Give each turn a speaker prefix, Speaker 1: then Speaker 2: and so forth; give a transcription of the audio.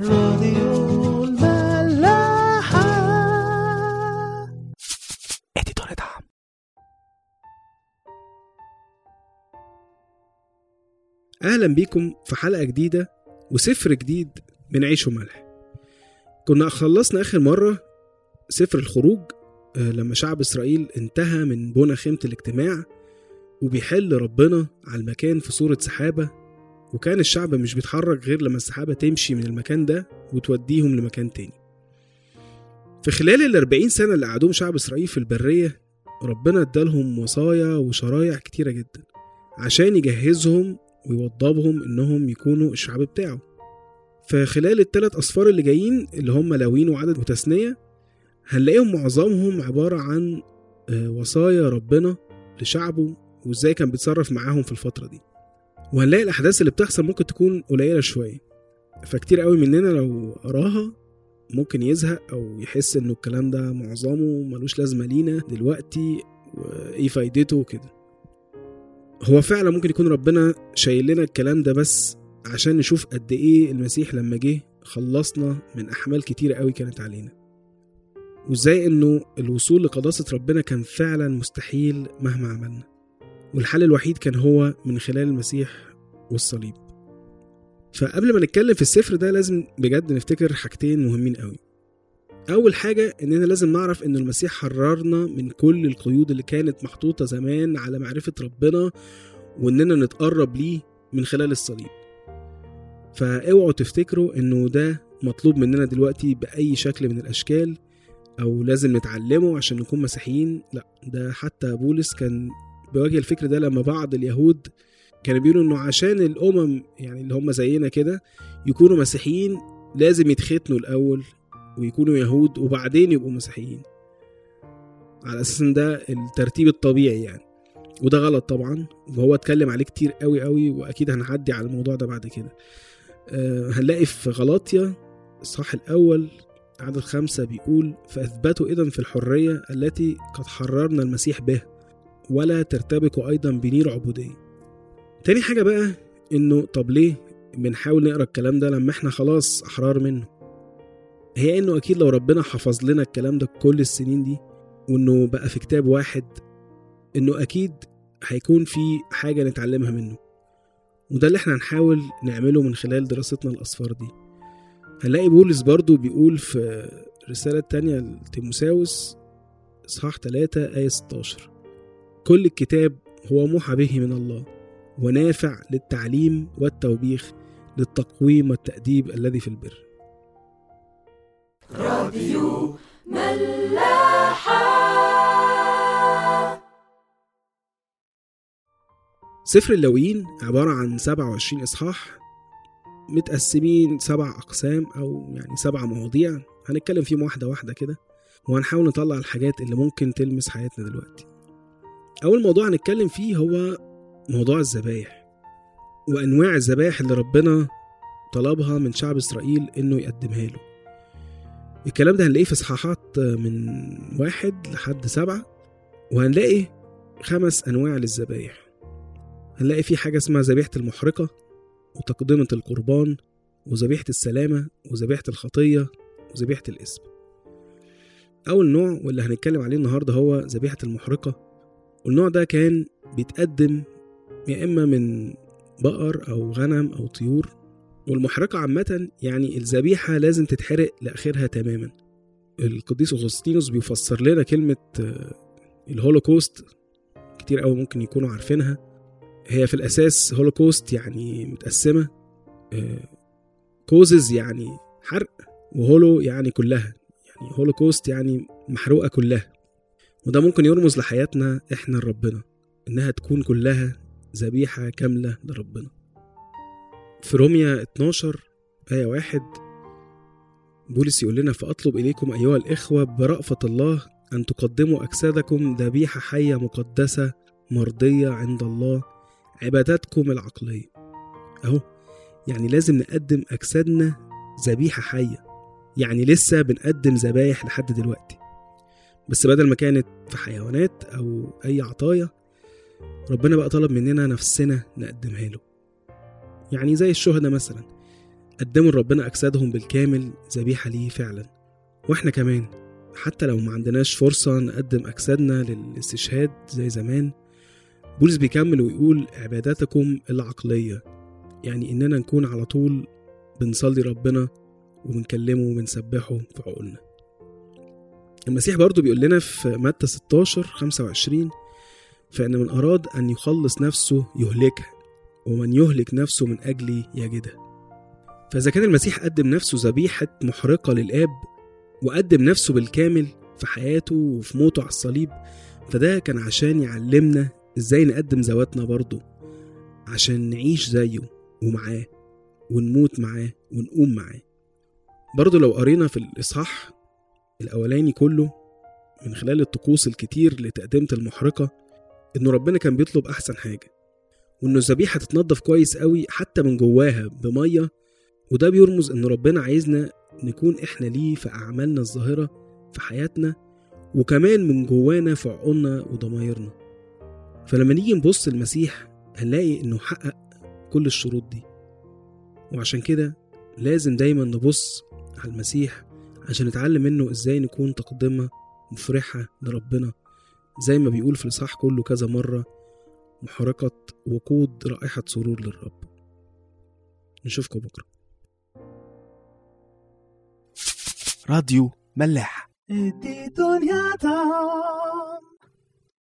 Speaker 1: راديو الملاحة.
Speaker 2: اديتور دعم.
Speaker 3: أهلا بيكم في حلقة جديدة وسفر جديد من عيش وملح. كنا خلصنا آخر مرة سفر الخروج آه، لما شعب إسرائيل انتهى من بنى خيمة الاجتماع وبيحل ربنا على المكان في صورة سحابة وكان الشعب مش بيتحرك غير لما السحابة تمشي من المكان ده وتوديهم لمكان تاني. في خلال الأربعين سنة اللي قعدوهم شعب إسرائيل في البرية ربنا ادالهم وصايا وشرايع كتيرة جدا عشان يجهزهم ويوضبهم إنهم يكونوا الشعب بتاعه. فخلال الثلاث أصفار اللي جايين اللي هم لاوين وعدد وتثنية هنلاقيهم معظمهم عبارة عن آه، وصايا ربنا لشعبه وإزاي كان بيتصرف معاهم في الفترة دي. وهنلاقي الأحداث اللي بتحصل ممكن تكون قليلة شوية. فكتير قوي مننا لو قراها ممكن يزهق أو يحس إنه الكلام ده معظمه ملوش لازمة لينا دلوقتي وإيه فايدته وكده. هو فعلا ممكن يكون ربنا شايل لنا الكلام ده بس عشان نشوف قد إيه المسيح لما جه خلصنا من أحمال كتيرة قوي كانت علينا. وإزاي إنه الوصول لقداسة ربنا كان فعلا مستحيل مهما عملنا. والحل الوحيد كان هو من خلال المسيح والصليب. فقبل ما نتكلم في السفر ده لازم بجد نفتكر حاجتين مهمين قوي. أول حاجة إننا لازم نعرف ان المسيح حررنا من كل القيود اللي كانت محطوطة زمان على معرفة ربنا وإننا نتقرب ليه من خلال الصليب. فأوعوا تفتكروا إنه ده مطلوب مننا دلوقتي بأي شكل من الأشكال أو لازم نتعلمه عشان نكون مسيحيين. لأ ده حتى بولس كان بيواجه الفكر ده لما بعض اليهود كانوا بيقولوا إنه عشان الأمم يعني اللي هم زينا كده يكونوا مسيحيين لازم يتختنوا الأول ويكونوا يهود وبعدين يبقوا مسيحيين. على أساس إن ده الترتيب الطبيعي يعني. وده غلط طبعا وهو اتكلم عليه كتير قوي قوي وأكيد هنعدي على الموضوع ده بعد كده. أه هنلاقي في غلاطيا الصح الأول عدد خمسة بيقول فأثبتوا اذا في الحرية التي قد حررنا المسيح به ولا ترتبكوا أيضا بنير عبودية. تاني حاجة بقى إنه طب ليه بنحاول نقرأ الكلام ده لما إحنا خلاص أحرار منه؟ هي إنه أكيد لو ربنا حفظ لنا الكلام ده كل السنين دي وإنه بقى في كتاب واحد إنه أكيد هيكون في حاجة نتعلمها منه. وده اللي إحنا هنحاول نعمله من خلال دراستنا الأسفار دي. هنلاقي بولس برضو بيقول في رسالة تانية لتيموساوس إصحاح 3 آية 16 كل الكتاب هو موحى به من الله. ونافع للتعليم والتوبيخ للتقويم والتأديب الذي في البر. سفر اللاويين عبارة عن 27 إصحاح متقسمين سبع أقسام أو يعني سبع مواضيع. هنتكلم فيهم واحدة واحدة كده وهنحاول نطلع الحاجات اللي ممكن تلمس حياتنا دلوقتي. أول موضوع هنتكلم فيه هو موضوع الذبايح وأنواع الذبايح اللي ربنا طلبها من شعب إسرائيل إنه يقدمها له. الكلام ده هنلاقيه في إصحاحات من واحد لحد سبعة وهنلاقي خمس أنواع للذبايح. هنلاقي في حاجة اسمها ذبيحة المحرقة وتقدمة القربان وذبيحة السلامة وذبيحة الخطية وذبيحة الاسم أول نوع واللي هنتكلم عليه النهاردة هو ذبيحة المحرقة. والنوع ده كان بيتقدم يا إما من بقر أو غنم أو طيور والمحرقة عامة يعني الذبيحة لازم تتحرق لآخرها تماما. القديس أغسطينوس بيفسر لنا كلمة آه، الهولوكوست كتير قوي ممكن يكونوا عارفينها. هي في الأساس هولوكوست يعني متقسمة كوزز يعني حرق وهولو يعني كلها. يعني هولوكوست يعني محروقة كلها. وده ممكن يرمز لحياتنا إحنا لربنا إنها تكون كلها ذبيحة كاملة لربنا. في روميا 12 آية واحد بولس يقول لنا فأطلب إليكم أيها الإخوة برأفة الله أن تقدموا أجسادكم ذبيحة حية مقدسة مرضية عند الله عباداتكم العقلية. أهو يعني لازم نقدم أجسادنا ذبيحة حية. يعني لسه بنقدم ذبايح لحد دلوقتي. بس بدل ما كانت في حيوانات أو أي عطايا ربنا بقى طلب مننا نفسنا نقدمها له. يعني زي الشهداء مثلا قدموا لربنا أجسادهم بالكامل ذبيحة ليه فعلا. وإحنا كمان حتى لو ما عندناش فرصة نقدم أجسادنا للاستشهاد زي زمان بولس بيكمل ويقول عباداتكم العقلية. يعني إننا نكون على طول بنصلي ربنا وبنكلمه وبنسبحه في عقولنا. المسيح برضو بيقول لنا في متى 16 25 فإن من أراد أن يخلص نفسه يهلكها ومن يهلك نفسه من أجلي يجدها فإذا كان المسيح قدم نفسه ذبيحة محرقة للآب وقدم نفسه بالكامل في حياته وفي موته على الصليب فده كان عشان يعلمنا إزاي نقدم ذواتنا برضه عشان نعيش زيه ومعاه ونموت معاه ونقوم معاه. برضه لو قرينا في الإصحاح الأولاني كله من خلال الطقوس الكتير لتقدمة المحرقة إنه ربنا كان بيطلب أحسن حاجة وإنه الذبيحة تتنضف كويس قوي حتى من جواها بمية وده بيرمز إن ربنا عايزنا نكون إحنا ليه في أعمالنا الظاهرة في حياتنا وكمان من جوانا في عقولنا وضمايرنا. فلما نيجي نبص المسيح هنلاقي إنه حقق كل الشروط دي. وعشان كده لازم دايما نبص على المسيح عشان نتعلم منه إزاي نكون تقدمة مفرحة لربنا. زي ما بيقول في الإصحاح كله كذا مرة محرقة وقود رائحة سرور للرب. نشوفكم بكرة.
Speaker 1: راديو ملاح.
Speaker 2: دي دنيا تا